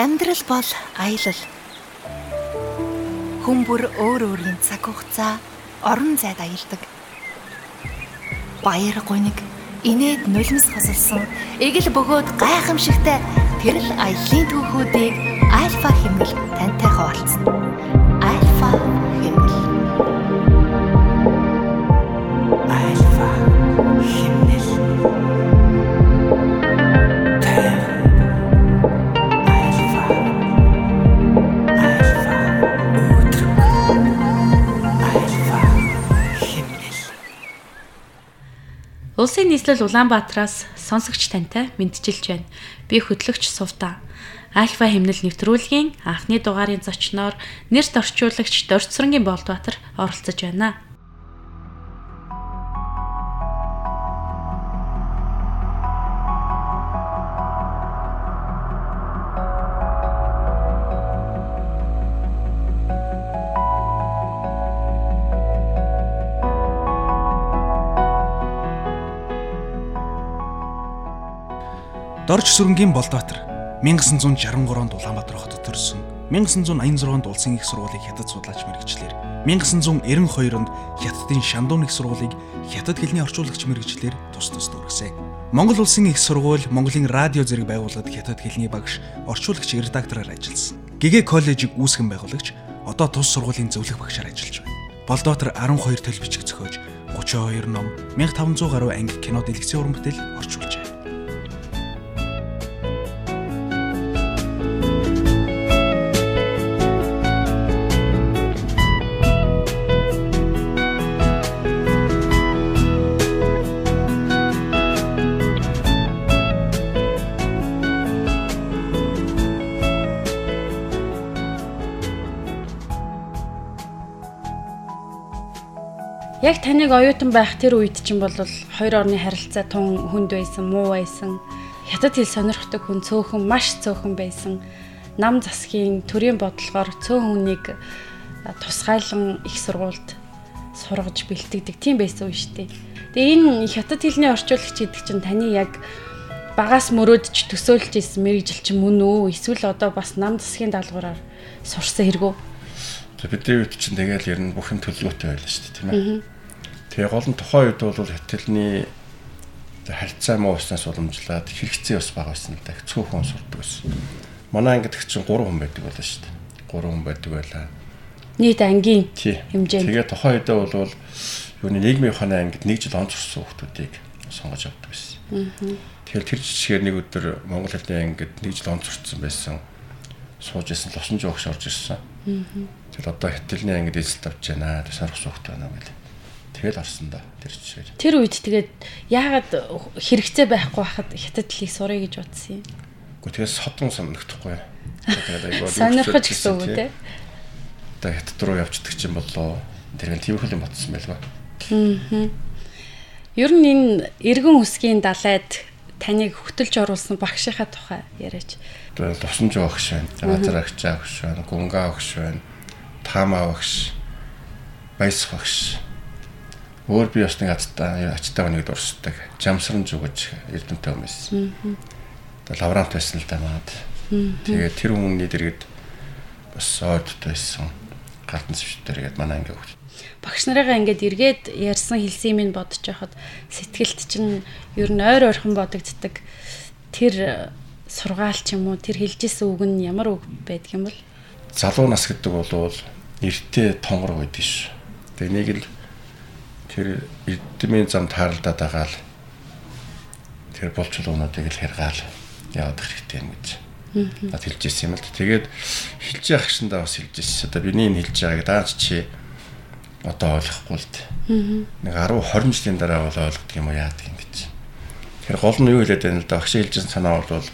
Амьдрал бол аялал. Хүн бүр өөр өөрийн цаг хугацаа, орон зайд аялдаг. Баяр гуниг инээд нулимс хосолсон эгэл бөгөөд гайхамшигтай тэрл аяллаа түүхүүдийг Альфа хэмнэл тантай хуваалцсан. Улсын нийслэл Улаанбаатараас сонсогч тантай мэдчилж байна. Би хөтлөгч Сувта. Альфа хэмнэл нэвтрүүлгийн анхны дугаарын зочноор нэрт орчуулагч Дорцсрангийн Болдбаатар оролцож байна. Дорж сүрэнгийн Болдбаатар 1963 онд Улаанбаатар хотод төрсөн. 1986 онд улсын их сургуулийг хятад судлаач мэрэгчлэр 1992 онд хятадын Шандун их сургуулийг хятад хэлний орчуулагч мэрэгчлэр тус тус дүүргэсэн. Монгол улсын их сургууль Монголын радио зэрэг байгууллагад хятад хэлний багш, орчуулагч редактораар ажилласан. Гэгэ коллежийг үүсгэн байгуулагч одоо тус сургуулийн зөвлөх багшаар ажиллаж байна. Болдбаатар 12 төл бичиг зохиож 32 ном, 1500 гаруй анги кино дэлгэцийн уран бүтээл орчуулжээ. Таныг оюутан байх тэр үед чинь бол хоёр орны харилцаа тун хүнд байсан, муу байсан. Хятад хэл сонирхдаг хүн цөөхөн маш цөөхөн байсан. Нам засгийн төрийн бодлогоор цөөн хүнийг тусгайлан их сургуульд сургаж бэлтгэдэг тийм байсан үе шүү дээ. Тэгээ энэ хятад хэлний орчуулагч гэдэг чинь таны яг багаас мөрөөдж төсөөлж исэн мэрэгжил чинь мөн үү? Эсвэл одоо бас нам засгийн даалгавраар сурсан хэрэггүй? бидний үед чинь тэгэл ер нь бүх юм төлөвлөгөөтэй байлаа шүү дээ тийм ээ. Тэгээ гол нь тухайн үед бол хэтэлний харьцаа муу уснаас уламжлаад хэрэгцээ бас бага байсан л да. Цөөхөн сурдаг байсан. Манай ангид чинь 3 хүн байдаг байлаа шүү дээ. 3 хүн байдаг байлаа. Нийт ангийн хэмжээ. Тэгээ тухайн үедээ бол юуны нийгмийн ухааны ангид нэг жил онц сурсан хүмүүсийг сонгож авдаг байсан. Тэгэхээр тэр жишгээр нэг өдөр Монгол хэлний ангид нэг жил онц сурсан байсан. Сууж исэн лосон жоогш орж ирсэн. Тэр одоо хэтэлний ангид эзэлт авч байна. Тэр сарх суугт байна гэл. Тэгэл орсон да тэр жишээр. Тэр үед тэгээд яагаад хэрэгцээ байхгүй хахад хятад хэлийг сурыг гэж бодсон юм. Гэхдээ тэгээд содон. Тэгээд айгаа сонирхож гэсэн үг үү те. Одоо хятад руу явцдаг чинь боллоо. Тэр нь тийм их юм ботсон байлгаа. Аа. Ер нь энэ эргэн үсгийн далайд таныг хөтөлж оруулсан багшийнхаа тухай яриач. Тэгээд тусамж багш байна. Газар агч багш байна. Гунга багш байна таамаа багш баяс багш өөр би бас нэг ацтай ачтайгаа нэг дурсдаг жамсран зүгэж эрдэмтэй хүмүүс. Тэгээ лаврант байсан л да маад. Тэгээ тэр хүмүүний дэргэд бас ойдтой байсан. Гартан сэвчтэр гээд манай ингээ хөх. Багш нарыгаа ингээд эргээд ярьсан хэлсэн минь бодож байхад сэтгэлд чинь ер нь ойр ойрхон бодогддаг. Тэр сургаал ч юм уу тэр хэлжсэн үг нь ямар үг байдаг юм бол? залуу нас гэдэг бол эртээ тонгор байдаг ш. Тэгээ нэг л тэр эрдэмийн зам тааралдаад байгаа л тэр болчлуунуудыг л хэргаал яваад хэрэгтэй юм гэж. Над хэлж ирсэн юм л. Тэгээд хэлж явах шиндаа бас хэлж ирсэн. Одоо биний энэ хэлж байгааг даач чи одоо ойлгохгүй л дээ. Нэг 10 20 жилийн дараа бол ойлгодог юм уу яадаг юм гэж. Тэгэхээр гол нь юу хэлээд байна л да. Багш хэлжсэн санаа бол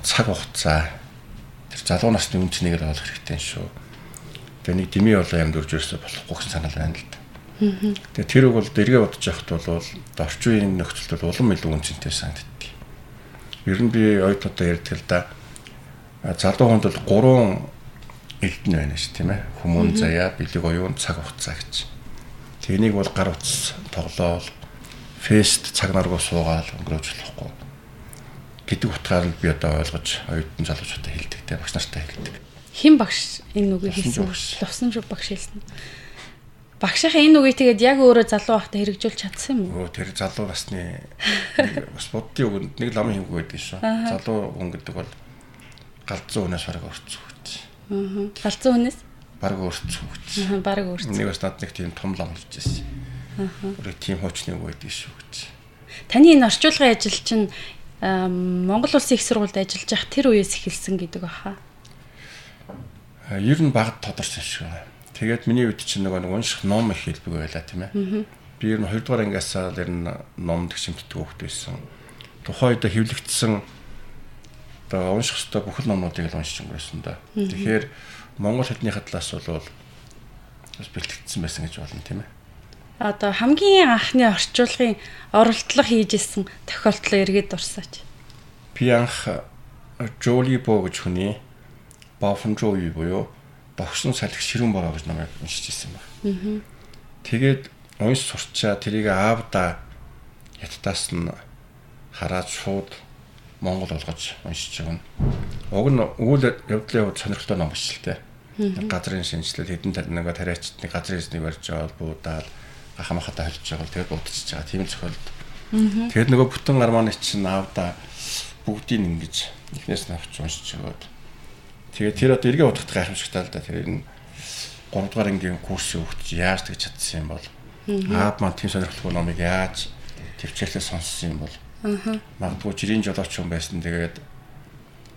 цаг хугацаа тэр залуу насны үнцнийг л олох хэрэгтэй шүү. Тэгээ нэг дими болоо юм дөрж өрсө болохгүй гэсэн санал байна л да. Тэгээ тэр үг бол дэргээ бодож явахт бол орчин үеийн нөхцөлд бол улам илүү үнцэнтэй санагддаг. Ер нь би оюутнуудаа ярьдаг л да. Залуу хүнд бол гурван эрдэнэ байна ш тийм ээ. Хүмүүн заяа, бэлэг оюун, цаг хугацаа гэж. Тэнийг бол гар утас тоглоол, фест цаг наргуу суугаал өнгөрөөж болохгүй. гэдэг утгаар нь би одоо ойлгож оюутан залуучуудад хэлдэг те багш нартай хэлдэг. Хэн багш энэ үгийг хэлсэн? Лувсан шүү багш хэлсэн. Багшийнхаа энэ үгийг тэгээд яг өөрөө залуу байхдаа хэрэгжүүлж чадсан юм уу? Өө тэр залуу насны бас буддын үгэнд нэг лам хэмгүй байдаг шүү. Залуу хүн гэдэг бол галзуу хүнээс бараг өрцөх гэж. Аа. Галзуу хүнээс бараг өрцөх гэж. Аа, бараг өрцөх. Нэг бас над нэг тийм том лам хэлжсэн. Аа. Бүр тийм хуучны үг байдаг шүү гэж. Таны энэ орчуулгын ажил чинь Монгол улсын их сургуульд ажиллаж байх тэр үеэс эхэлсэн гэдэг баха. Ер нь багт тодорч шүү. Тэгээд миний үед чинь нөгөө унших ном их хэлбэг байлаа тийм ээ. Би ер нь 2 дугаар ангиасаа ер нь ном тгшимтдэг хөөхт байсан. Тухайн үед хэвлэгдсэн одоо унших хөстө бүх номнуудыг л уншиж өнгөрсөн да. Тэгэхээр монгол хэлний хадлаас бол бас бэлтгэгдсэн байсан гэж болно тийм ээ. Одоо хамгийн анхны орчуулгын оролдлого хийж исэн тохиолдлоо эргээд дурсаач. Би анх Жоли Бо гэж хүний Бафун Жои буюу богсон салхи ширүүн бороо гэж намайг уншиж ирсэн байна. Тэгээд унш сурчаа тэрийг аавда яттаас нь хараад шууд Монгол болгож уншиж байгаа. Уг нь үйл явдлын хувьд сонирхолтой ном биш л дээ. Газрын шинжилэл хэдэн нэг тариачдны газрын эзнийг барьж байгаа буудаал гахамхатаа холж байгаа тэгээд будчихж байгаа тийм зөвхөлд. Тэгээд нөгөө бүтэн арманы чинь аавда бүгдийг ингэж эхнээс нь авч уншиж өгөөд Тэгээд тэр одоо эргээ удахт гайхамшигтай л да. Тэр энэ 3 дугаар ангийн курсын хөвгч яаж тэгж чадсан юм бол аав маань тийм сонирхолтой номыг яаж төвчээрээ сонссон юм бол магадгүй жирийн жолооч хүн байсан тэгээд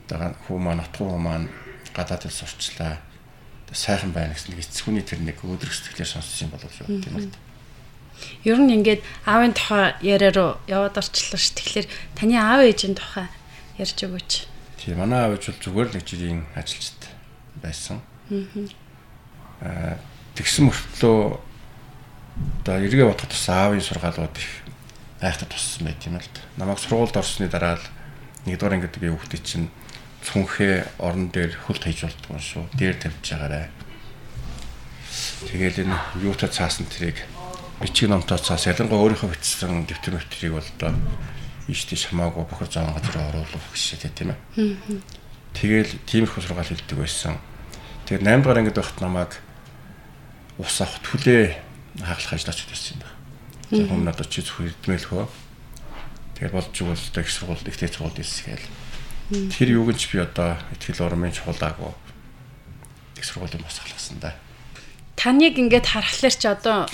одоо хүү маань отгоо маань гадаад хэл сурчлаа сайхан байна гэсэн нэг эцгүүний тэр нэг өдрөг сэтгэлээр сонссон юм болов юу тийм л Ер нь ингээд аавын тухай яриа руу яваад орчлоо ш. Тэгэхээр таны аав ээжийн тухай ярьж өгөөч. Тийм манай аав бол зүгээр л нэг жирийн ажилчид байсан. Аа тэгсэн мөртлөө одоо эргээ бодоход бас аавын сургаалууд их айхтар туссан байт юм л да. Намайг сургуульд орсны дараа л нэгдүгээр ангид би хүүхдээ чинь цүнхээ орон дээр хөлт хийж болдгоо шүү. Дээр тавьж байгаарай. Тэгээл энэ юутай цаасан тэрийг бичиг номтой цаас ялангуяа өөрийнхөө бичсэн дэвтэр мэтрийг бол одоо ийш тийш хамаагүй бохор зам газар оруулах гэшээ тийм ээ. Тэгэл тиймэрхүү сургаал хэлдэг байсан. Тэгээд 8 дугаар ангид байхад намайг ус авах түлээ хаглах ажиллаач байсан юм байна. За өмнө одоо чи зөвхөн эрдмэлхөө. Тэгээд болж одоо их сургууль их тэт сургууль хэлсгээл. Тэр юуг нь ч би одоо ихтгэл урамын чуулаагүй их сургуулийн бас халгасан да. Таныг ингээд харахаар ч одоо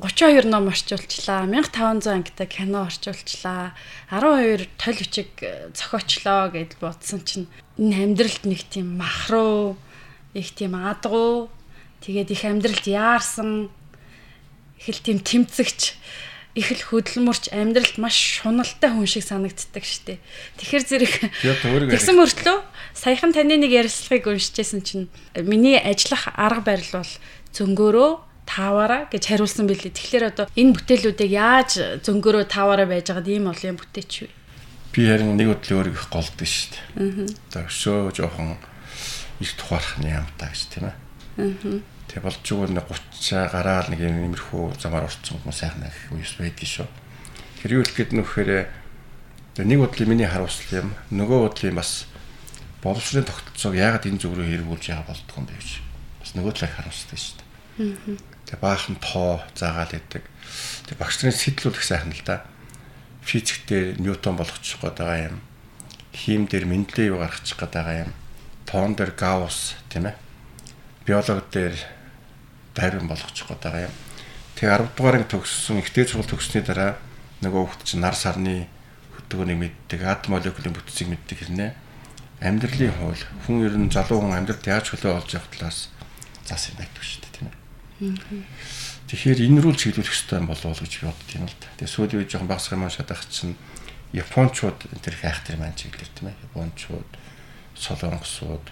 32 ном орчуулчлаа. 1500 ангитай кино орчуулчлаа. 12 толь бичиг э, зохиочлоо гэд бодсон чинь энэ амьдралд нэг тийм махруу, их тийм адгуу, тэгээд их амьдралд яарсан, их л тийм тэмцэгч их л хөдөлмөрч амьдралд маш шуналтай хүн шиг санагддаг штеп. Тэгэхэр зэрэг тэгсэн мөртлөө саяхан таны нэг ярилцлагыг уншижсэн чинь миний ажиллах арга барил бол зөнгөөрөө тааваараа гэж хариулсан билээ. Тэгэхээр одоо энэ бүтээлүүдийг яаж зөнгөөрөө тааваараа байж байгаад ийм олон бүтээч вэ? Би харин нэг өдрийн өөрийг их голдсон шүү дээ. Аа. Өшөө жоохон их тухаарах юм та гэж тийм ээ. Аа. Тэг болж өгвөл нэг 30 гараал нэг юм иймэрхүү замаар орцсон хүмүүс сайхан их үес байдаг шүү. Тэр юу гэхэд нөхөөр нэг бодлын миний харуулсан юм нөгөө бодлын бас боловсрын тогтолцоог яагаад энэ зүг рүү хэрэгүүлж байгаа болдгоо юм бэ гэж бас нөгөө талыг харуулсан шүү дээ. Аа тэг баахан тоо заагаал идэг. Тэг багш нарын сэтлүүд их сайхан л да. Физиктээр Ньютон болгочих гээд байгаа юм. Хим дээр Менделеев гаргачих гээд байгаа юм. Тоон дээр Гаусс тийм ээ. Биологи дээр Дарвин болгочих гээд байгаа юм. Тэг 10 дугаарыг төгссөн ихтэй сургууль төгссөний дараа нөгөө хүүхд чинь нар сарны хөдөлгөөнийг мэддэг, атом молекулын бүтцийг мэддэг хэрнээ. Амьдралын хууль хүн ер нь залуу хүн амьдралд яаж хөлөө олж явах талаас зас юм байдаг шүү дээ Тэгэхээр энэ рүү чиглүүлэх хэрэгтэй болов уу гэж бодд юм л да. Тэгээ сүүлийн үед жоохон багсах юм шатах чинь Япончууд энэ төр хайхтар маань чиглэр тийм ээ. Япончууд, Солонгосууд,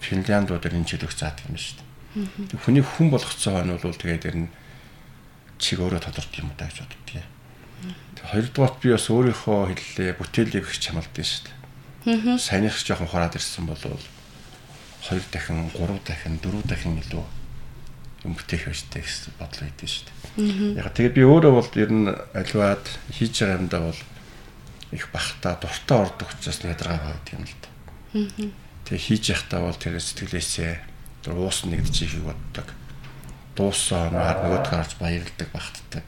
Финляндууд энэ чиглэх заадаг юм шүү дээ. Хүний хүн цаа нь бол тэгээд нь чиг өөрөө тодорт юм даа гэж боддгийг. Хоёрдугаарт би бас өөрийнхөө хэллээ бүтээлийг их чамалдсан шүү дээ. Саяных жоохон хураад ирсэн бол хоёр дахин, гурав дахин, дөрөв дахин илүү юм бүтээх байжтэй гэсэн бодол байдсан шүү дээ. Яг тэгээд би өөрөө бол ер нь аливаад хийж байгаа юмдаа бол их бахта дуртай ордог учраас ядаргаа байд юм л да. Тэгээ хийж явахдаа бол тэр сэтгэлээсээ тэр уус нэгдэж ихийг боддог. Дууссан хоноор нөгөөд гарч баярлдаг багтдаг.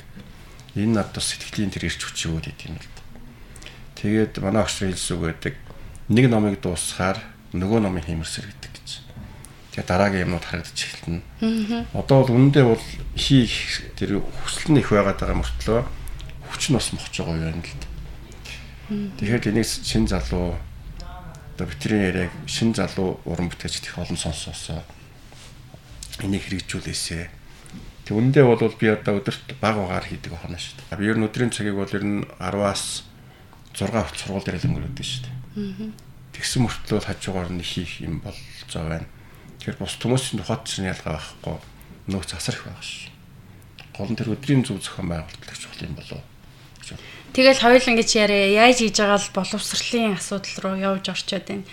Энэ надад сэтгэлийн тэр ирч хүч өгөөд идэм юм л да. Тэгээд манай огш хэлсүү гэдэг нэг номыг дуусгаар нөгөө номыг хиймэрсэр гэдэг. Тэгээ дараагийн юмнууд харагдаж эхэлнэ. Одоо бол үнэндээ бол хийх тэр хүсэл нь их байгаад байгаа мөртлөө хүч нь бас мохж байгаа юм л да. Тэгэхээр энийг шин залуу одоо битрийн яриаг шин залуу уран бүтээлчд их олон сонсоосоо энийг хэрэгжүүлээсэ. Тэг үндэ бол би одоо өдөрт баг угаар хийдэг байна шүү дээ. Би ер нь өдрийн цагийг бол ер нь 10-аас 6 хүртэл сургууль дээр л өнгөрөөдөг шүү дээ. Тэгсэн мөртлөө хажуугаар нь хийх юм болж байгаа байна. Тэгэхээр бус хүмүүсийн тухайд ч ялгаа байхгүй нөөц асар их байгаа шүү. Гол нь тэр өдрийн зөв зохион байгуулалт чухал юм болов гэж. Тэгэл хоёул ингэж яриа яаж хийж байгаа л боловсролын асуудал руу явж орчод байна.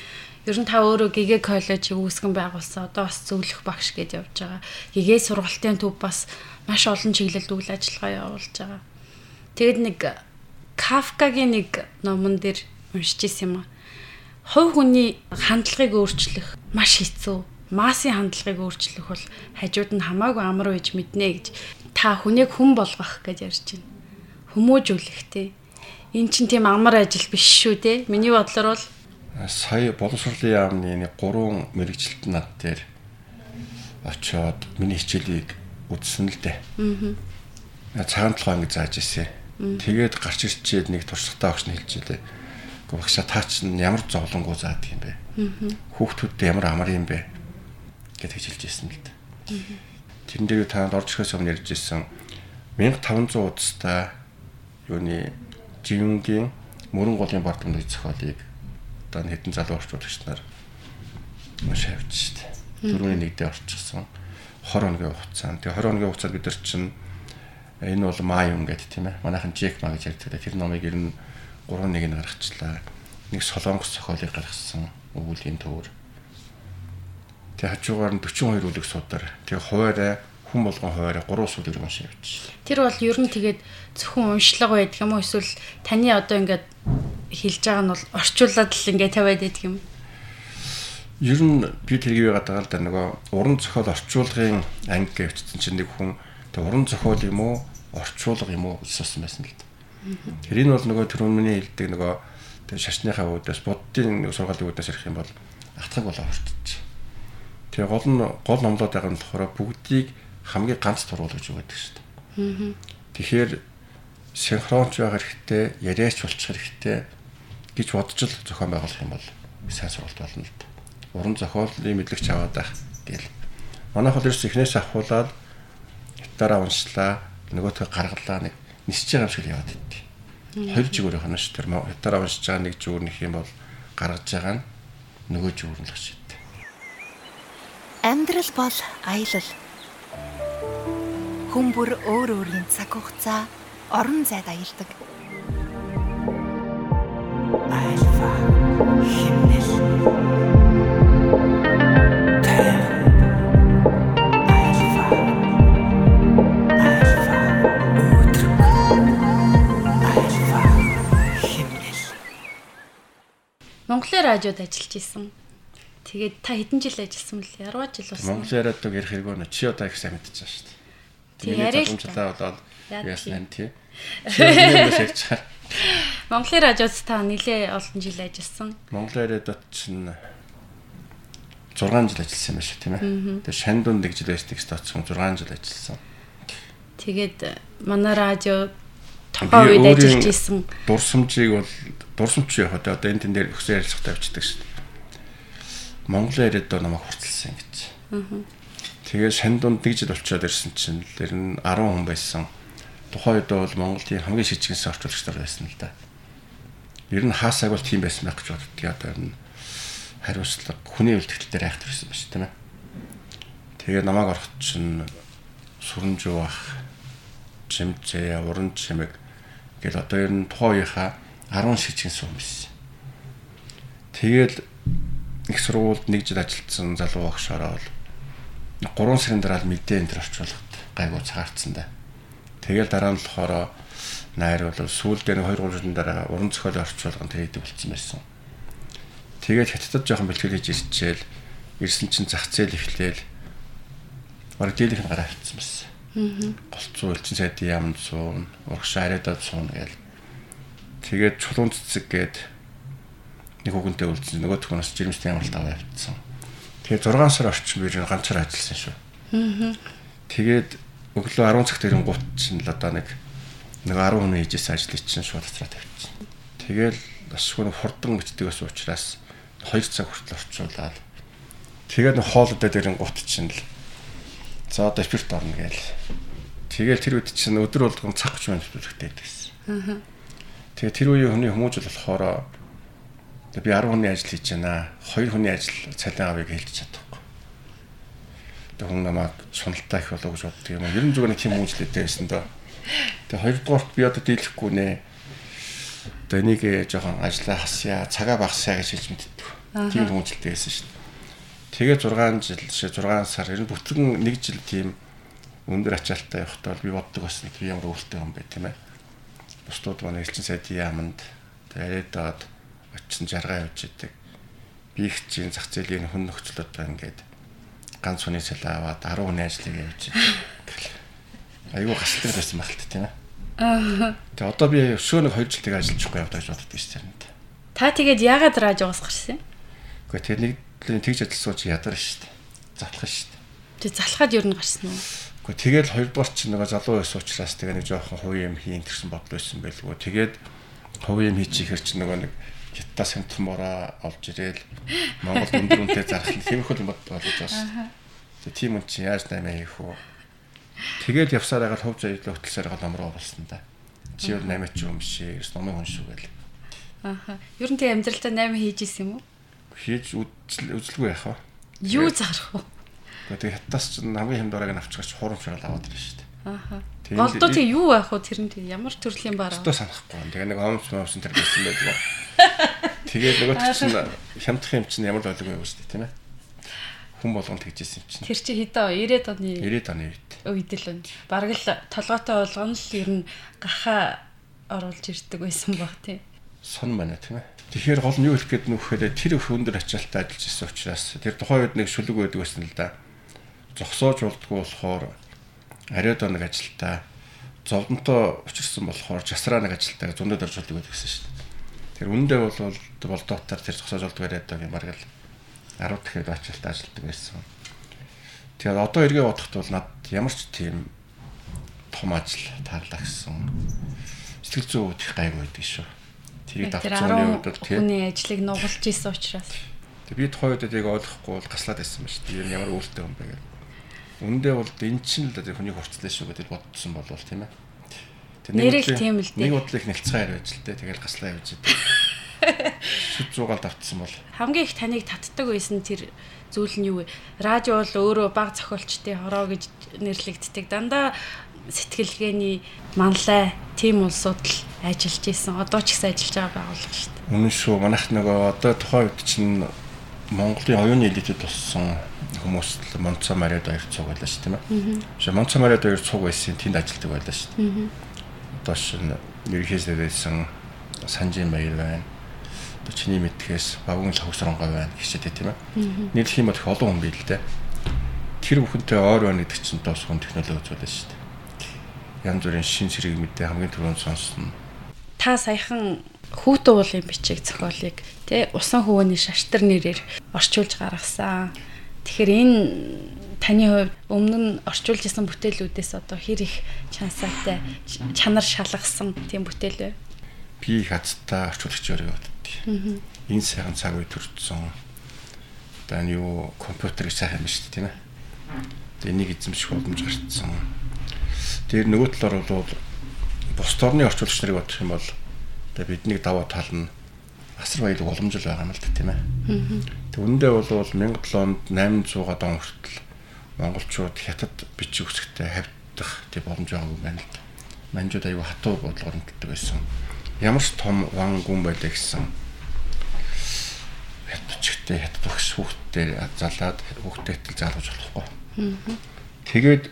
Ер нь та өөрөө гэгээ коллеж үүсгэн байгуулсан. Одоо бас зөвлөх багш гэж явж байгаа. Гэгээ сургалтын төв бас маш олон чиглэлд үйл ажиллагаа явуулж байгаа. Тэгэд нэг Кафкагийн нэг номон дээр уншиж исэн юм аа. Хувь хүний хандлагыг өөрчлөх маш хэцүү. Массын хандлагыг өөрчлөх бол хажууд нь хамаагүй амар үйж мэднэ гэж та хүнийг хүн болгох гэж ярьж байна хүмүүжүүлэх те. Эн чинь тийм амар ажил биш шүү те. Миний бодлоор бол сая боловсролын яамны нэг гурван мэрэгчлэлт над дээр очиод миний хичээлийг үзсэн л дээ. Аа. Цагаан толгой ингэ зааж ирсэн. Тэгээд гарч ирчээд нэг туршлагатай багш нь хэлж илээ. Гэхдээ багшаа таа чинь ямар зовлонгоо заадаг юм бэ? Хүүхдүүдтэй ямар амар юм бэ? Гэд хэлж ирсэн л дээ. Тэрэн дээр танд орж ирэхээс өмнө ярьж ирсэн 1500 удастай юуны живэнгийн мөрөн голын бардамны зохиолыг одоо хэдэн залуу орчуулагч нар маш авч штэ. Дөрөвний нэгдээ орчихсон 20 хоногийн хугацаанд. Тэгээ 20 хоногийн хугацаанд бид нар чинь энэ бол юм гэдэг тийм ээ. Манайхан Джек маа гэж ярьдаг. Тэр номыг ер нь 3-1 нь гаргачлаа. Нэг солонгос зохиолыг гаргасан. Өвөлийн төвөр. Тэгээ хажуугаар нь 42 үлэг судар. Тэгээ хуваарай хүн болгон хуваарай 3 сул иргэн шивч. Тэр бол ер нь тэгээд зөвхөн уншлага байдаг юм уу эсвэл таны одоо ингээд хэлж байгаа нь бол орчуулад л ингээд тавиад байдаг юм. Ер нь би тэргийг байгаа л да нөгөө уран зохиол орчуулгын анги гэвчсэн чинь нэг хүн тэг уран зохиол юм уу орчуулга юм уу гэсэн байсан л да. Тэр энэ бол нөгөө түрүүний хэлдэг нөгөө тэг шашныхаа үүдээс буддын сургаалын үүдээс ирэх юм бол атгаг болоо орчиж. Тэгээ гол нь гол номлоод байгаа нь болохоор бүгдийг хамгийн ганц тургуул гэж өгöd шүү дээ. Тэгэхээр синхронч байх хэрэгтэй, яриач болчих хэрэгтэй гэж бодож л зохион байгуулах юм бол сайн сургалт болно л дээ. Уран зохиолын мэдлэгч аваад байх гэл. Манайх бол ерөөс эхнээс ахуулаад хятаараа уншлаа, нөгөөтгөө гаргалаа нэг нисэж байгаа юм шиг яваад идэв. Хоёр жигүүр хана ш тэр хятаараа уншиж байгаа нэг жигүүр нөх юм бол гаргаж байгаа нь нөгөө нь л гэж. Амьдрал бол аялал Хүн бүр өөр өөрийн цаг хугацаа, орон зайд аялдаг. Альфа химнэл. Монголын радиод ажиллаж исэн. Тэгээд та хэдэн жил ажилласан бэл? 10 жил болсон. Монголын радиог ярих хэрэг өнө чи одоо их сайн мэдчихэж байна шүү дээ. Л та болоод яасан тий. Монголын радиоц та нэлээ олон жил ажилласан. Монголын радиод чинь 6 жил ажилласан юм шиг тийм ээ. Тэгээ Шандун нэг жил байсдаг стацсан 6 жил ажилласан. Тэгээд манай радио тухайн үед ажиллаж исэн. Дурсамжийг бол дурсамж яг одоо энэ тэн дээр өгсөн ярилцлагатай авчдаг шүү дээ. Монголын радио намайг хурцлсан гэж. Аа Тэгээд Шандунд нэг жил болчиход ирсэн чинь тэр нь 10 хүн байсан. Тухайн үед бол Монголын хамгийн шижигсэн орчуулагч нар байсан л да. Ер нь хаасаг бол тийм байсан байх гэж боддог. Одоо энэ хариуцлага хүний үлдэгдэл дээр айхтар байсан ба ш тийм ээ. Тэгээ намайг орохт чинь сүрэмжүү бах чимцээ уран чимэг гэл одоо ер нь тухайн үеийнхаа 10 шижигсэн хүн байсан. Тэгэл их сургуульд нэг жил ажилласан залуу багш ороод 3 сарын дараа л мэдээ энэ төр орчуулгад гайгүй цагаарцсан да. Тэгэл дараа нь болохоор найр бол сүүлдээ нэг 2 3 жилийн дараа уран зохиолын орчуулганд тэгээд болцсон байсан. Тэгээд хятадд жоохон бэлтгэл хийж ирчээл ирсэн чинь зах зээл ихлээл бараг дийлэх нь гараа авчихсан байсан. Аа. Голцоо элчин сайдын яамд суун, урагш арайдад суун гээл. Тэгээд чулуун цэцэг гээд нэг хүүхэнтэй үлдсэн нөгөө түүнээс жирэмстэй ямалт аваа явчихсан. Тэгээд 6 сар орчим би ганцаар ажилласан шүү. Аа. Тэгээд өглөө 10 цагт ирэн гут чинь л одоо нэг нэг 10 хүн хийжсэн ажлыг чинь шууд цараа тавьчихсан. Тэгэл бас хүн хурдан битдэг бас учраас 2 цаг хүртэл орчуулаад тэгээд нэг хоолойдоо дэрэн гут чинь л за одоо спирт орно гээл. Тэгэл тэр үед чинь өдөр болгон цаг 30 минут төлөхтэй байсан. Аа. Тэгээ тэр үеийн хүний хүмүүжил болохоор би 10 хүний ажил хийж байна. 2 хүний ажил цалин авъя гэж хэлж чадахгүй. Тэгээ хүн намайг шуналтай их болоо гэж боддог юм. Ерөн зүгээр нэг тийм хүмүүжлээтэй байсан доо. Тэгээ хоёрдугаарт би одоо дийлэхгүй нэ. Одоо энийг жоохон ажиллаа хасъя, цагаа багасъя гэж хэлж мэддэг. Тийм хүмүүжлэлтэй байсан шүү дээ. Тэгээ 6 жил, 6 сар ер нь бүтэн 1 жил тийм өндөр ачаалттай явахдаа би боддог бас нэг ямар өвөлтэй юм бэ тийм ээ. Бусдууд манай элчин сайдын яамд тэгээд доод очсон жаргаа явж идэг. Би их чинь зах зээлийн хүн нөхцөл одоо ингээд ганц хүний цалин аваад 10 хүний ажлыг явж идэг айгүй гасалтай байсан байх л тийм ээ. Тэгээ одоо би өшөө нэг 2 жил тэгээ ажиллаж байгаа явдаа гэж боддог шүү дээ. Та тэгээд яагаад раажоос гарсан юм? Гэхдээ тэр нэг тэгж ажилласан чи ядар шүү дээ. Затлах шүү дээ. Тэг залхаад юу н гарсан уу? Гэхдээ тэгээд хоёрдугаар чи нөгөө залуу байсан учраас тэгээ нэг жоохон хувийн юм хийн гэсэн бодол байсан байлгүй. Тэгээд хувийн юм хийчихэр чи нөгөө нэг хятад симптомороо олж ирээл Монгол өндөр үнэтэй зарах юм хэмээх юм бодож байна. Тэгээ тийм үн чи яаж наймаа хийх вэ? Тэгээд явсаар байгаа хувь заядлаа хөтлсээр байгаа номроо болсон да. Чи юу 8 ч юм шээ. Ерөөс номын хүн шүү гээл. Ааха. Ер нь тэг амьдралтаа 8 хийж исэн юм уу? Хийж үзэлгүй яах вэ? Юу зарах вэ? Тэгээд хятадас ч хамгийн хэм дураг нь авчихгач хурамч шал аваад ирж штэ. Ааха. Голдоо тэг юу байх вэ тэр нь ямар төрлийн бараа? Өстөө санахгүй. Тэгээ нэг омс момс тэр байсан байдаг. Тэгээд нөгөө чинь хямдах юм чинь ямар ойлгогүй юм штэ тийм ээ хүн болгон тэгжсэн юм чинь. Тэр чи хэдэн 90-ад оны 90-ад оны үед. Үед л энэ. Бараг л толгойтой болгоно л ер нь гаха оруулж ирдэг байсан баг тий. Сон байна тийм ээ. Тэгэхээр гол нь юу хэлэх гээд нөхөөрэ тэр их өндөр ачаалтаа ажиллаж ирсэн учраас тэр тухайн үед нэг шүлэг байдаг байсан л да. Зогсоож болдгоо болохоор ариад нэг ажилтаа зовдонтой учирсан болохоор жасраа нэг ажилтаа зөндөө дөрж болдог байсан шүү дээ. Тэр үндэ бол болдоотаар тэр зогсоож болдгоо яриад байгаа юм бараг л 10 дахиад ачаалт ажилладаг байсан. Тэгээд одоо эргээ бодоход бол над ямар ч тийм том ажил таарлаа гэсэн сэтгэл зүй үүд их гайгүй байдаг шүү. Тэрийг давцууны үед тийм хүний ажлыг нугалж исэн учраас. Тэг би тухайн үед яг ойлгохгүй бол гаслаад байсан ба шүү. Тэр ямар өөртөө юм бэ гэдэг. Үндэ бол энэ чинь л хүний хурцлаа шүү гэдэг бодсон болвол тийм ээ. Тэр нэг тийм л нэг бодлыг нэлцгээр байж л дээ. Тэгэл гаслаа явж идэв. шүд зугаалд автсан бол хамгийн их таныг татдаг байсан тэр зүйл нь юу вэ? Радио бол өөрөө баг зохиолчтой хороо гэж нэрлэгддэг. Дандаа сэтгэлгээний манлай тийм улсууд л ажиллаж исэн. Одоо ч гэсэн ажиллаж байгаа байгууллага шүү дээ. Үнэн шүү. Манайх нөгөө одоо тухайн үед чинь Монголын оюуны элитэд болсон хүмүүс л Монцо Мариад хоёр цуг байлаа шүү тийм ээ. Тэгээ Монцо Мариад хоёр цуг байсан тэнд ажилладаг байлаа шүү дээ. Одоо шинэ ерөнхийдөө байсан Санжин Баяр байна одоо чиний мэдхээс багын лавсронгой байна гэжтэй тийм ээ. Нийлэх юм бол их олон хүн бий л дээ. Тэр бүхэнтэй ойр байна гэдэг чинь тоос хүн технологи үзүүлээ шүү дээ. Янз бүрийн шин сэргийг мэдээ хамгийн түрүүнд сонсно. Та саяхан хүүтэн уулын бичиг зохиолыг тий усан хөвөний шаштар нэрээр орчуулж гаргасан. Тэгэхээр энэ таны хувьд өмнө нь орчуулж исэн бүтээлүүдээс одоо хэр их чансаатай чанар шалгасан тийм бүтээл вэ? Би хацтай орчуулагч өрөө Энэ сайхан цаг үе төрсөн. Одоо энэ юу компьютер их сайхан дээ тийм ээ. Тэгээ энийг эзэмших боломж гарцсан. Тэр нөгөө талаар бол бус орны орчуулагч нарыг бодох юм бол тэгээ бидний даваа тал нь асар баялаг уламжил байгаа юм л да тийм ээ. Тэг үндэ бол 1700 онд 800 он хүртэл монголчууд хятад бичиг үсгтээ хавьдах тийм боломж байгаа юм байна л да. Манжууд аюу хатуу бодлогоор мэддэг байсан ямар ч том ван гүн байлаа гэсэн хятадчтай хятад багш хүүхдтэй залаад хүүхдтэй тэл заалгаж болохгүй. Тэгээд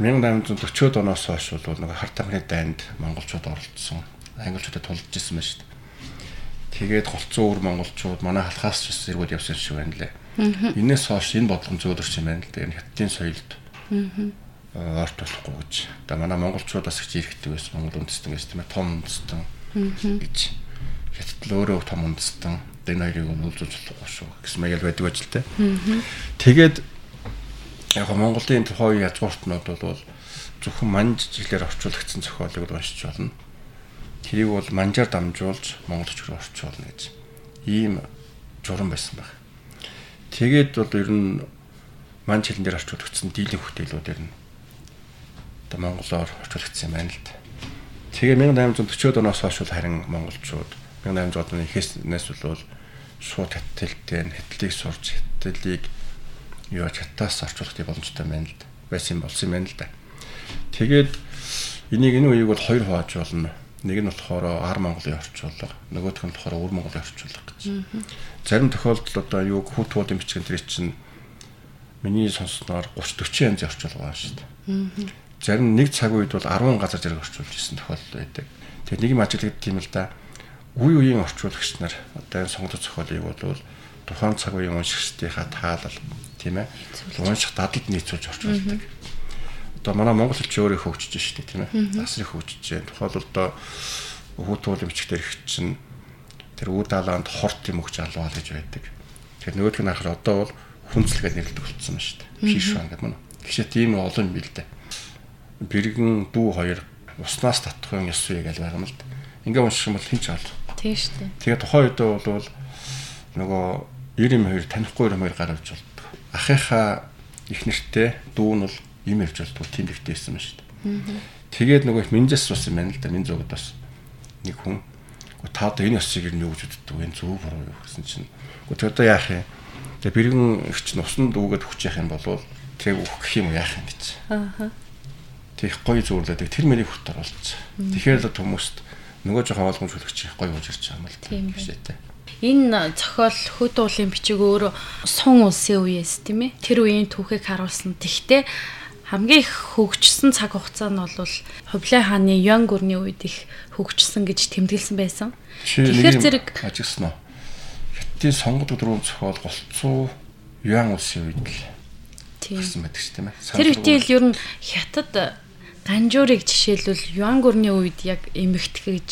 1840-од оноос хойш бол нэг харт амны дайнд монголчууд оролцсон. Англичуудад тулж ирсэн байна шүү дээ. Тэгээд голцоо өр монголчууд манай халахаас ч зэргүүд явсан шиг байна лээ. Энээс хойш энэ бодлого зөөлөрч юм байна л дээ. Хятадын соёлд орт болохгүй гэж. Одоо манай монголчуудаас их иргэдэг байсан. Монгол үндэстэн гэж тийм ээ том үндэстэн гэж. Хятад л өөрөө том үндэстэн. Энэ хоёрыг нь үлзүүлж болохгүй шүү гэсэн маяг байдаг байж л тээ. Тэгээд яг Монголын тухайн язгууртнууд бол зөвхөн манж жилээр орчуулагдсан зохиолыг уншиж болно. Тэрийг бол манжаар дамжуулж монголч руу орчуулна гэж ийм журам байсан баг. Тэгээд бол ер нь манж хэлэн дээр орчуулагдсан дийлэн хөтөлбөрүүд ер нь одоо монголоор орчуулагдсан юм байна л да. Тэгээ 1840-од оноос хойш харин монголчууд 1800 оны ихээс бол шууд хаттэлтэй хэтлийг сурж хэтлийг юу чатаас орчуулах боломжтой байна л да. байсан болсон юм байна л да. Тэгээд энийг энэ үеийг бол хоёр хувааж болно. Нэг нь болохоор ар Монголын орчуулга, нөгөөх нь болохоор өвөр Монголын орчуулга гэж. Зарим тохиолдолд одоо юу хүүт туулын бичгэн дээр чинь миний сонссноор 30 40 янзын орчуулга байна шүү дээ. Зарим нэг цаг үед бол 10 газар зэрэг орчуулж ирсэн тохиолдол байдаг. Тэгээд нэг юм ажиглагддаг юм л да. Үе үеийн орчуулагч нар одоо энэ сонгогдсон зохиолыг бол тухайн цаг үеийн уншигчдийнхаа таалал тийм ээ. Унших дадалд нийцүүлж орчуулдаг. Одоо манай монгол хэлч өөрөө хөгжиж штэ тийм ээ. Асрын хөгжиж जैन. Тухайлбал одоо хүүтүүл эмчгтэр их чинь тэр үе даалаанд хорт юм өгч алваа гэж байдаг. Тэгэхээр нөгөөх нь ахаар одоо бол хүнцлэгээ нэрлдэг болсон байна шүү дээ. Шишван гэдэг мөн. Гэхдээ тийм олон юм бил дээ. Бэргэн дүү хоёр уснаас татхын ёсвэ гэж байгаа юм л да. Ингээ унших юм бол хинч ол. Тийм шүү дээ. Тэгээ тухайн үед бол нөгөө 92 танихгүй юм хоёр гарч болдог ахыхаа их нэртэй дүү нь бол юм тийм дэвтэйсэн байна шүү дээ. Тэгээд нөгөө минжас бас юм байна л да. Мин зөгд бас нэг хүн та одоо энэ ёсыг юу гэж үздэг вэ? Зөв буруу юу гэсэн чинь. Гэхдээ одоо яах юм? Тэгээ бэргэн ихч нь усанд дүүгээд хүч яах юм бол тэг үх гэх юм яах юм гэж. Аа. Тэг гоё зөөрлөдөг тэр мэрийг хөт оруулж. Тэгэхээр л хүмүүст нөгөө жоохон ойлгомжлогч гоё болж ирж байгаа юм л тийм энэ зохиол хөт уулын бичиг өөрөө сун улсын үеэс тийм ээ тэр үеийн түүхийг харуулсан. Тэгтээ хамгийн их хөгжсөн цаг хугацаа нь бол Хувлай хааны Ян гүрний үед их хөгжсөн гэж тэмдэглэсэн байсан. Тэгэхээр зэрэг ажигласан уу? Хятадын сонгод өдрөө зохиол голцоо Ян улсын үед л тийм байдаг ч тийм ээ. Тэр үеийн ер нь хятад ганжуурыг жишээлбэл Юан гүрний үед яг эмэгтгэж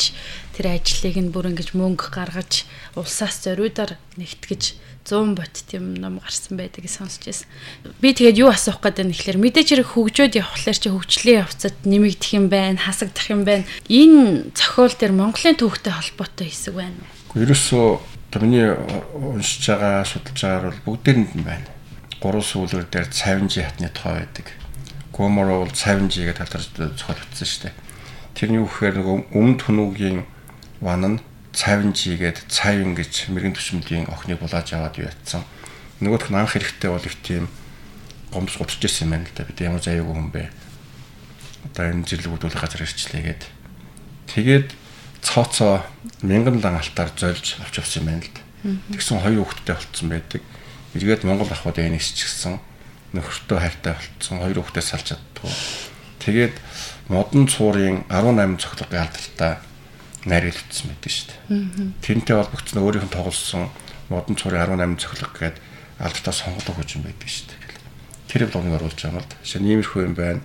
тэр ажлыг нь бүр ингэж мөнгө гаргаж улсаас зориудаар нэгтгэж 100 бот тийм ном гарсан байдаг гэж сонсч байсан. Би тэгээд юу асуух гэдэг нь ихлээр мэдээж хэрэг хөгжөөд явхлаар чи хөгжлийн явцад нэмэгдэх юм байна, хасагдах юм байна. Энэ зохиол дээр Монголын түүхтэй холбоотой хэсэг байна уу? Ерөөсөө тэрний уншиж байгаа, судалж байгаагаар бол бүгдээрэнд нь байна. Гурван сүүлэр дээр цавинжи хатны тоо байдаг. Гоморо бол цавинжи гэдэг талаар зохиол бичсэн шүү дээ. Тэрний үхээр нэг өмнөд хүнүүгийн ван нь цавинжигээд цавин гэж мэрэгэн төшмөлийн охиныг булааж аваад ятсан. Нөгөөх нь анх эрэхтэй бол их тийм гомдос гутарч ирсэн юм байна л да. Бид ямар заяагүй хүн бэ? Одоо энэ жилгүүдүүл газар ирчлээгээд тэгээд цооцоо мянган лан алтаар зольж авч явсан юм байна л да. Тэгсэн хоёр хүүхэдтэй болцсон байдаг. Эргээд Монгол ахвад энэ исчихсэн. Нөхөртөө хайртай болцсон. Хоёр хүүхдээ салж чаддгүй. Тэгээд модон цуурын 18 цохилгын алдартай найруулагдсан байдаг шүү дээ. Тэрнтэй холбогдсон өөрийнх нь тоглосон модон цорын 18 цохилго гээд алдартай сонголоо хожим байдаг шүү дээ. Тэр блогыг оруулж байгаа юм л да. Шинэ иймэрхүү юм байна.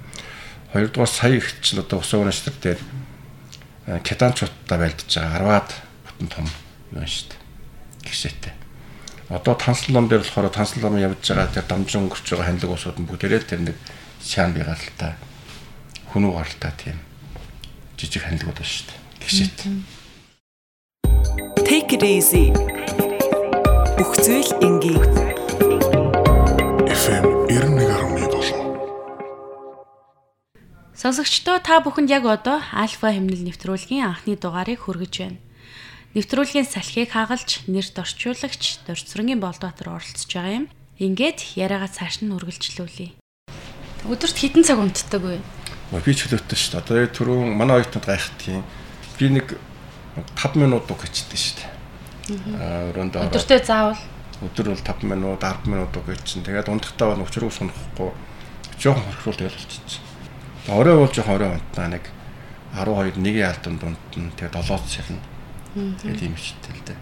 Хоёрдугаар сая их чинь одоо ус унаачтар дээр кетанчуудтай байлдаж байгаа 10-аад бүтэн том юм шүү дээ. Гişэтэй. Одоо танслан ном дээр болохоор танслан ном явж байгаа тэр дамжин өнгөрч байгаа ханилга усууд нь бүгдээрээ тэр нэг шаан бигаралтай хүнүү гаралтай тийм жижиг ханилгууд байна шүү дээ гişэт. Take it easy. Бүхцэл энгийн. FM 91.7. Сонсогчдоо та бүхэнд яг одоо альфа хэмнэл нэвтрүүлгийн анхны дугаарыг хүргэж байна. Нэвтрүүлгийн салхийг хагалж нэрт орчуулагч Дорцрынгийн Болдбаатар оролцож байгаа юм. Ингээд яриагаа цааш нь үргэлжлүүлье. Өдөрт хэдэн цаг унтдаг вэ? Би ч хөлөөтэй шүү дээ. Одоо түрүүн манай оюутнууд гайхдаг юм би нэг 5 минут дуг хийчихдээ шүү дээ. Аа өрөөндөө өдөртөө заавал өдөр бол 5 минут 10 минут дуг хийчин. Тэгээд унтахтаа бол өчрөө сундахгүй жоохон хорхрол тэгэл болчихсон. Орой бол жоох орой унтнаа нэг 12 1-ийн алдан дунд нь тэгээ 7-д сарна. Тэгээд ийм хичтэй л дээ.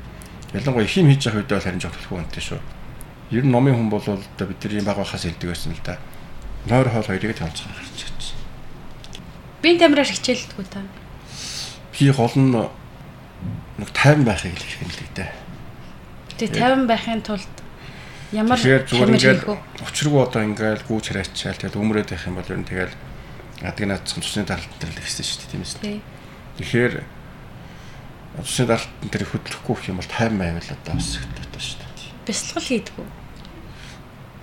Ялангуяа хим хийж явах үед бол харин жоох төлхөө унтсан шүү. Ер нь номын хүн бол одоо бид нар ийм баг байхаас илдэг байсан л да. Нойр хоол хоёрыг толцоо гарч ирчихсэн. Би тамираар хичээлдэггүй та. Гол нь нэг 50 байхыг л их хэлдэг дээ. Тэгээ 50 байхын тулд ямар зүгээр хийх вэ? учиргүй одоо ингээл гүүч хараачаал тэгэл өмрөөд байх юм бол ер нь тэгэл адгийн наадсан цусны даралт дээр л ихсэн шүү дээ тийм ээ. Тэгэхээр цусны даралт дээр хөдлөхгүй юм бол 50 байвал одоо бас таатай шүү дээ. Бясалгал хийдэг үү?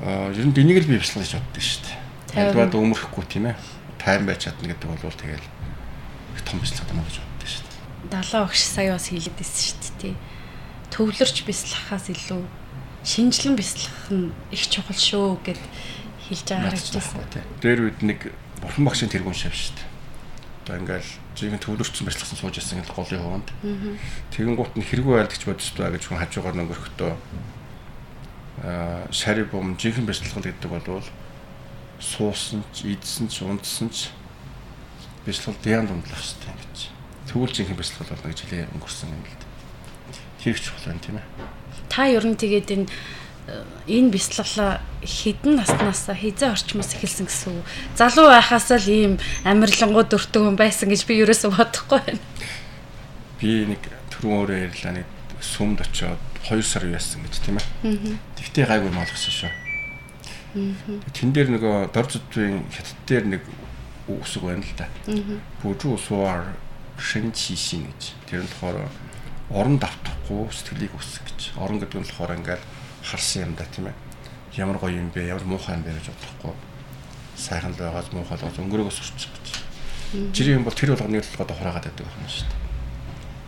Аа ер нь энийг л би бяцлах гэж боддог шүү дээ. 50. Альваад өмөрөхгүй тийм ээ. Тайм байж чадна гэдэг бол тэгэл их том бяцлах юм гэж боддог шүү дээ. 70 огш сая бас хийлээд байсан шүү дээ. тий. Төвлөрч бясалгахаас илүү шинжлэн бясалгах нь их чухал шүү гэд хэлж байгаа харагдсан. Дээр үед нэг бурхан багшийн тэргүүн шав шүү дээ. Одоо ингээл жигийн төвлөрсөн бяцлахсан сууж ясан гэл голын хуванд. Тэгэн гут нь хэрэггүй айлдагч бодож байгаа гэж хүн хажуугаар өнгөрөхдөө аа шари бом жихэн бяцлах гэдэг бол суусан ч, идсэн ч, унтсан ч бяцлал дэян дундлах дээ гэж. Тэгвэл жихэн бяцлал болно гэж хэлээ өнгөрсөн юм л дээ. Хэрэгч юм тийм ээ. Та ер нь тэгээд энэ э, энэ бясалгалаа хідэн наснаас хизээ орчмоос эхэлсэн гэсэн үг. Залуу байхаас л ийм амирлангууд өртөг хүн байсан гэж би ерөөсөө бодохгүй байна. Би нэг түрүүн өөрөө ярьлаа нэг сүмд очиод 2 сар яасан гэж тийм ээ. Тэгтээ гайгүй юм олгосон шүү. Тэн дээр нөгөө дор зүтвийн хятад дээр нэг үсэг байна л да. Бүжүү сууар шин чишин гэж. Тэр нь болохоор орон давтахгүй сэтгэлийг үсэх гэж. Орон гэдэг нь болохоор ингээл харсан юм да тийм ээ. Ямар гоё юм бэ? Ямар муухай юм бэ гэж бодохгүй. Сайхан л байгааз муухай л байгааз өнгөрөөгөө сурчих гэж. Жирийн юм бол тэр болгоныг л одоо хураагаад байдаг юм шүү дээ.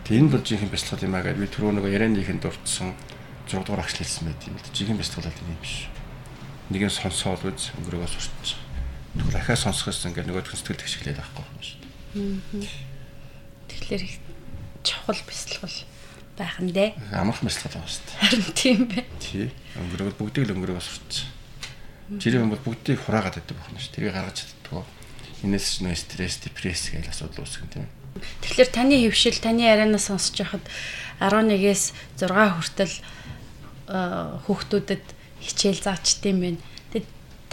Тэг энэ бол жинхэнэ бяцлал юм аа гэж би түрүү нөгөө ярианыхын дурдсан 6 дугаар агш хэлсэн байт юм л. Жинхэнэ бяцлал бол юм биш. Нэг нь сонсоол үз өнгөрөөгөө сурчих. Тэгвэл ахаа сонсохоос ингээд нөгөө сэтгэл тэгшгэлээд байхгүй юм шүү. Тэгэхээр их чухал бясалгал байх нь дээ. Амарх бяцлал байгаа шүү. Харин тийм байна. Тий. Өнгөрөөгөө бүгдийг л өнгөрөөгөө сурчих. Жирийн юм бол бүгдийг хураагаад байдаг байна шүү. Тэрийг гаргаж чаддгүй. Инээс ч нөө стресс, депресс гэж асуудал үүсгэн тийм ээ. Тэгэхээр таны хөвшил таны ярианаас сонсож байхад 11-ээс 6 хүртэл э, хүүхдүүдэд хичээл заачт юм байна.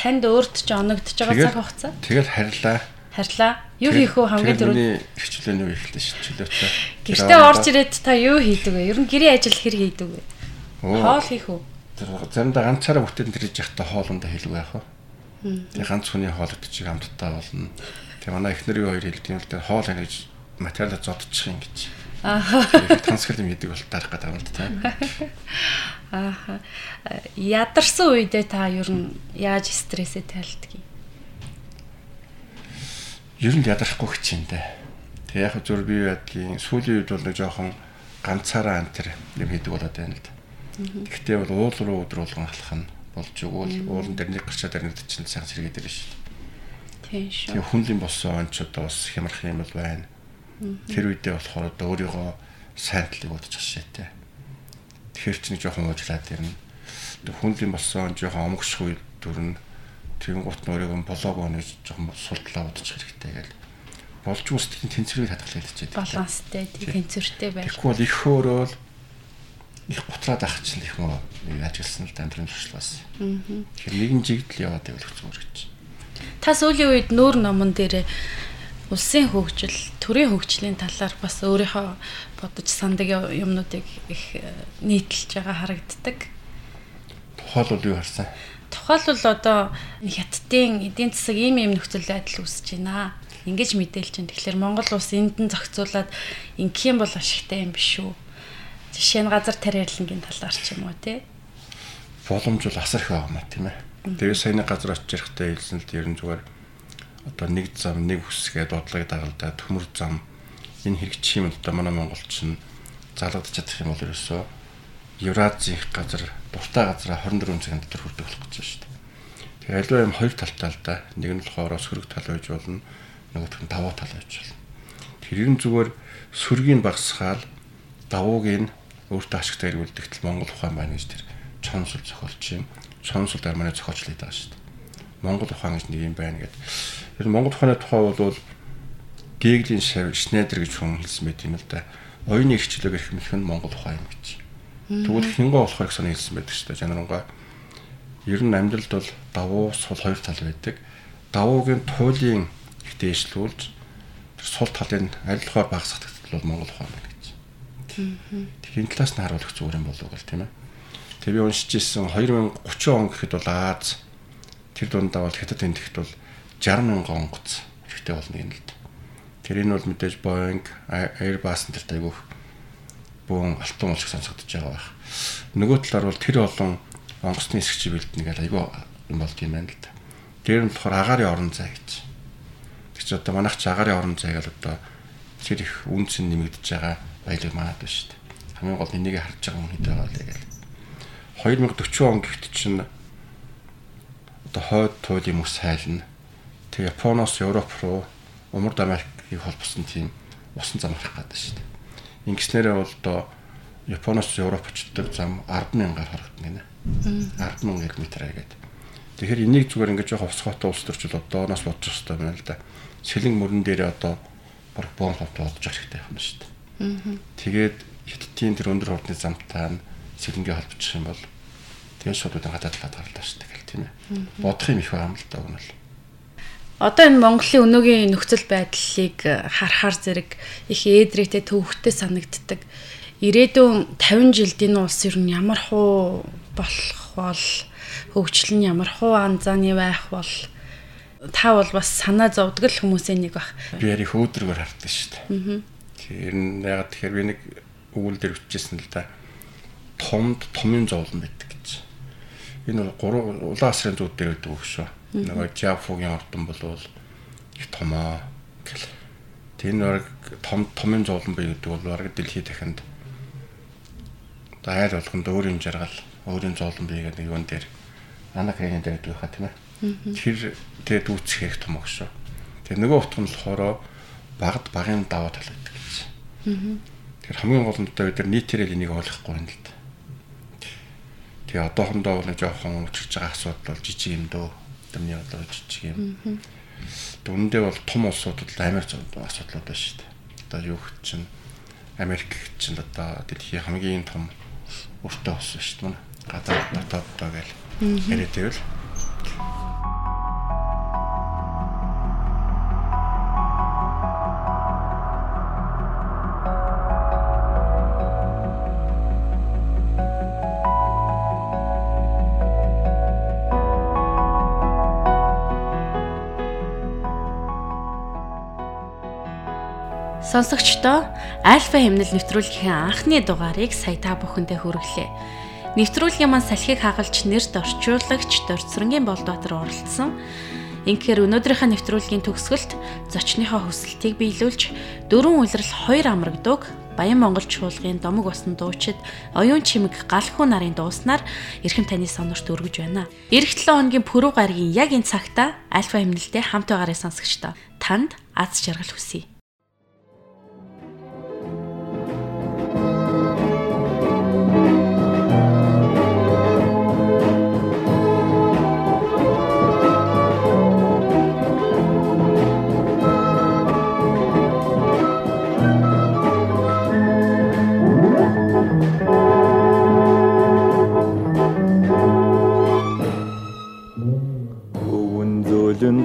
Танд өөрт ч оногдож байгаа цаг хугацаа тэгэл харьлаа. харьлаа. Юу хийх вэ хамгийн түрүү? Миний хичээлээ юу ихлээ шүү. Чөлөөтэй. Гэртээ орж ирээд та юу хийдэг вэ? Ер нь гэрийн ажил хэр хийдэг вэ? Хоол хийх үү? заримдаа ганцаараа бүтэн тэрэж явахдаа хоолндоо хэлгүй яах вэ? Тэгээ ганц хүний хоол идчих амттай болно. Тэгээ манай эхнэрийн хоёр хэлдэг юм л дээ хоол хань гэж материалаа зодчих юм гэж. Аа. Юм хийдэг бол дарах гэдэг юм дээ. Ааха. Ядарсан үедээ та ер нь яаж стрессээ тайлдаг юм? Ер нь ядарахгүй хичээндээ. Тэгээ яг зөв би ядгийн сүүлийн үед бол нэг жоохон ганцаараа антер юм хийдэг болоод байна л да. Гэхдээ бол уул руу өдөр болгон халах нь болж өгвөл уулан дээр нэг гарчаад ирнэд чинь сайн сэргээд ирнэ шүү. Тийм шүү. Тэгээ хүнлийн болсон онч одоо бас хямрах юм бол байна. Тэр үедээ болохоор одоо өөрийгөө сайн талыг бодож хашаатай. Тэгэхээр ч нэг жоохон уучлаад ирнэ. Тэгээ хүнлийн болсон жоохон омгшгүй дүрн тэгэн гут нь өөрийгөө болоог нэг жоохон султлаа бодож хэрэгтэй гэл болж үст тэнцвэрийг хадгалах хэлчихээд. Баланстай, тэнцвэртэй байх. Тэгэхгүй бол их хөөрөөл их гутраад ах чинь их мөө ажилласан л дамдрын туршлагаас. Тэгэхээр нэгэн жигдэл яваад байвал хэцүү гэж. Та сүүлийн үед нүүр номон дээр улсын хөгжил, төрийн хөгжлийн талаар бас өөрийнхөө бодож сандаг юмнуудыг их э, нийтэлж байгаа харагддаг. Тухайл бол юу харсан? Тухайлбал одоо энэ хятадын эдийн засаг ийм ийм нөхцөл байдал үүсэж байна. Ингиж мэдээлж байна. Тэгэхээр Монгол улс энд нь зохицуулаад ингэх юм бол ашигтай юм биш үү? Жишээ нь газар тариалангийн талаар ч юм уу тий. Боломж бол асар их байгаа маа тийм ээ. Тэгээ саяны газар очиж ирэхдээ хэлсэн л ер нь зүгээр одоо нэг зам нэг хүсгээ дуудлагыг дагалдаа төмөр зам энэ хэрэгжих юм л да манай монголчин залгадж чадах юм бол ерөөсөө Евразийн газар дуртай газараа 24 цагийн дотор хүрдэг болох гэж байна шүү дээ. Тэгээ аливаа юм хоёр талтай л да. Нэг нь болохоор сөрөг тал байж болно, нөгөөх нь давуу тал байж болно. Тэр нь зүгээр сөргийг багсгаал давууг нь өөртөө ашигтай хэрэгүүлдэгтэл Монгол ухаан байна гэж тэр чонсол зохиолч юм. Чонсол манай зохиолч лээд байгаа шүү дээ. Монгол ухаан гэж нэг юм байна гэд Тэр Монгол ухааны тухай бол Геглийн Шнайдер гэж хүн хэлсэн байт юм л да. Оюуны эрхчлөг гэх мэт нь Монгол ухаан юм гэж. Тэгвэл хингоо болохоор их санаа хэлсэн байдаг шүү дээ. Жанарангаа ер нь амьдралд бол давуу сул хоёр тал байдаг. Давуугийн туйлын их дээшлүүлж сул талын арилгахаар багасгах бол Монгол ухаан гэж. Тэгэхээр энэ талаас нь харуулах зүгээр юм болов уу гэл тийм ээ. Тэгээ би уншиж ирсэн 2030 он гэхэд бол Аз тэр дундаа бол хятад эндэгт бол 60 мянган онгоц хэрэгтэй болно юм л да. Тэр энэ бол мэдээж Boeing, Airbus төрт айгүйх бүүн алтан уул шиг сонсогдож байгаа байх. Нөгөө талаар бол тэр олон онгоцны хэсэг чиглэлд нэг айгүй юм болд юм байна л да. Тэр нь болохоор агаарын орон зай гэж. Тэг чи одоо манайх ч агаарын орон зай гэл одоо тэр их үнц нэмэгдэж байгаа баялаг манад байна шүү дээ. Хамгийн гол энийг харж байгаа хүн хэд байгаа вэ гэл. 2040 он гэхэд чинь одоо хойд туйлын мөс сайлна. Тэг Японоос Европ руу Умард Америк их холбосон тийм усан зам харах гэдэг шүү дээ. Ингэснээрээ бол одоо Японоос Европ очдог зам 100000-аар харагдана гинэ. 100000 км гэдэг. Тэгэхээр энийг зүгээр ингэж яг ховсгоотой улс төрчл одооноос бодож өстой байна л да. Сэлэн мөрөн дээрээ одоо баг бом хот бодож хэрэгтэй юм шүү дээ. Тэгээд хиттийн тэр өндөр хурдны замтаа сэлэнгээ холбочих юм бол тэгээд шууд удаан гадаад талаад гарлаа шүү дээ гэл тийм ээ. Бодох юм их байгаа юм л да өгнөл. Одоо энэ Монголын өнөөгийн нөхцөл байдлыг харахаар зэрэг их ээдрээтэй төвхтэй санагддаг. Ирээдүйн 50 жилд энэ улс ер нь ямар хуу болох бол хөгжил нь ямар хуу анзааны байх бол та бол бас санаа зовдөг л хүмүүсийн нэг баг. Би ярих өөдрөгөр харддаг шүү дээ. Тэр нь яг тэгэхээр би нэг өгүүл дээр үтчихсэн л да. Томд томын зовлон байдаг гэж. Энэ бол 3 улаан асрын зүүд дээр байдаг шүү Нөгөө Жафугийн ордон болвол их томоо. Тэр нэг том томын зовлон бий гэдэг бол бараг дэлхийд дахинд айл болгонд өөр юм жаргал, өөрийн зовлон бий гэдэг юун дээр анакрын дээр гэдэг хаа тийм ээ. Тэр тэгээд үүсэх хэрэг том өгшөө. Тэгээ нөгөө утга нь болохоор багд багын даваа тал байдаг гэж. Тэр хамгийн гол нь нар нийтээрээ энийг ойлгохгүй юм л да. Тэгээ одоохондоо бол жоохон учирч байгаа асуудал бол жижиг юм дөө Тэрний одоо жижиг юм. Дүндээ бол том улсуудад амар асуудлууд байна шүү дээ. Одоо юу гэх чинь Америк чинь одоо дэлхийн хамгийн том өртөө ус шүү дээ. Гадаад дотооддоо гэл яриад байвал Сонсогчдоо Альфа хэмнэл нэвтрүүлгийн анхны дугаарыг сая та бүхэндээ хүргэлээ. Нэвтрүүлгийн маань салхийг хагалж нэрт орчуулагч Дорцрынгийн Болдбаатар оролцсон. Инхээр өнөөдрийнхөө нэвтрүүлгийн төгсгөлд зочныхоо хүсэлтийг биелүүлж дөрвөн улирал хоёр амрагдаг Баян Монгол чуулгын домог усан дуучид оюун чимэг галхуу нарын дууснаар эрхэм таны сонорт өргөж байна. Ирэх 7 хоногийн пүрэв гарагийн яг энэ цагта Альфа хэмнэлтэд хамт байгаарай сонсогчдоо. Танд аз жаргал хүсье.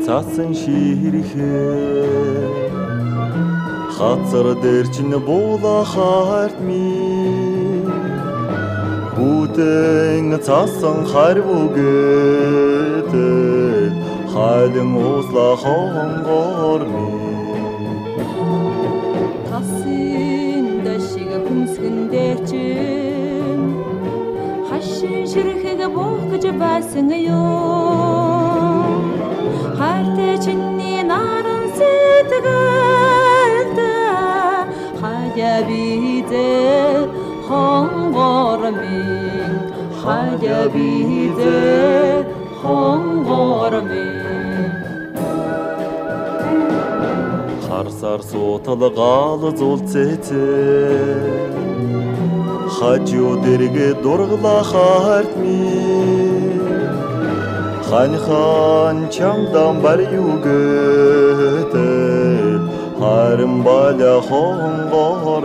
Цаасан ширэхээ хацар дээр чинь буула харт ми. Хүтэн цаасан харвугээд хайлан усла хонгор ми. Тасын дэшиг хүмсгэн дээр чинь хашин ширхэг буух гэж байсан ёо хайртай чиний наран сэтгэлд хаяа бидээ хонгор минь хаяа бидээ хонгор минь харсаар суутал гал зулцээцээ хажуу дэргэ дургла харт минь ханьхан чамдан бар юу гэдэг харин баля хонгор минь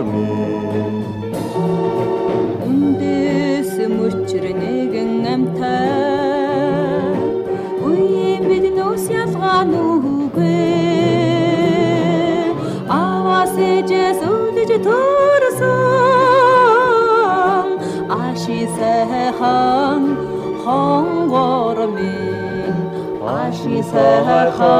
аши сайхан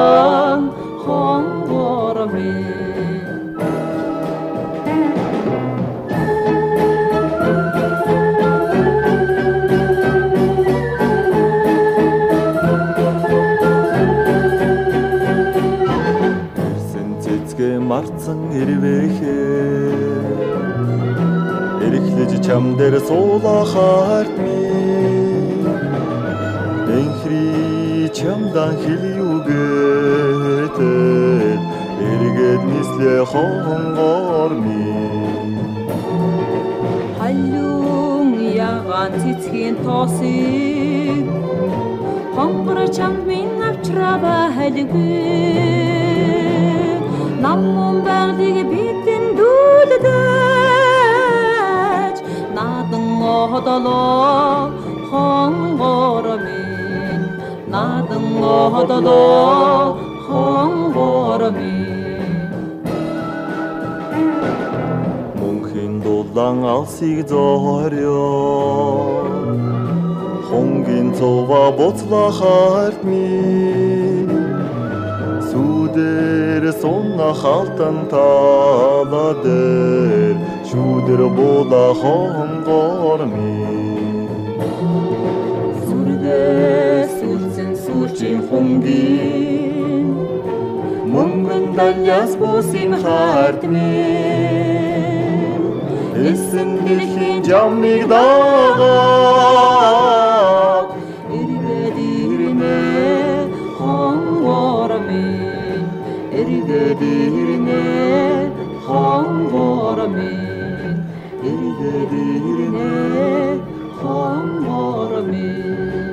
алсыг зорё Хонгийн цова боцлахаарт ми Сүдэр сонна халтан тала дээр Шүдэр бола хонгор ми Сүрдээс үлсэн сүрчийн хонгийн Мөнгөн даляс бусим хартны Эсэн дэлхийн жамыг дагаад 그들네 험보람이 그들네 험보람이.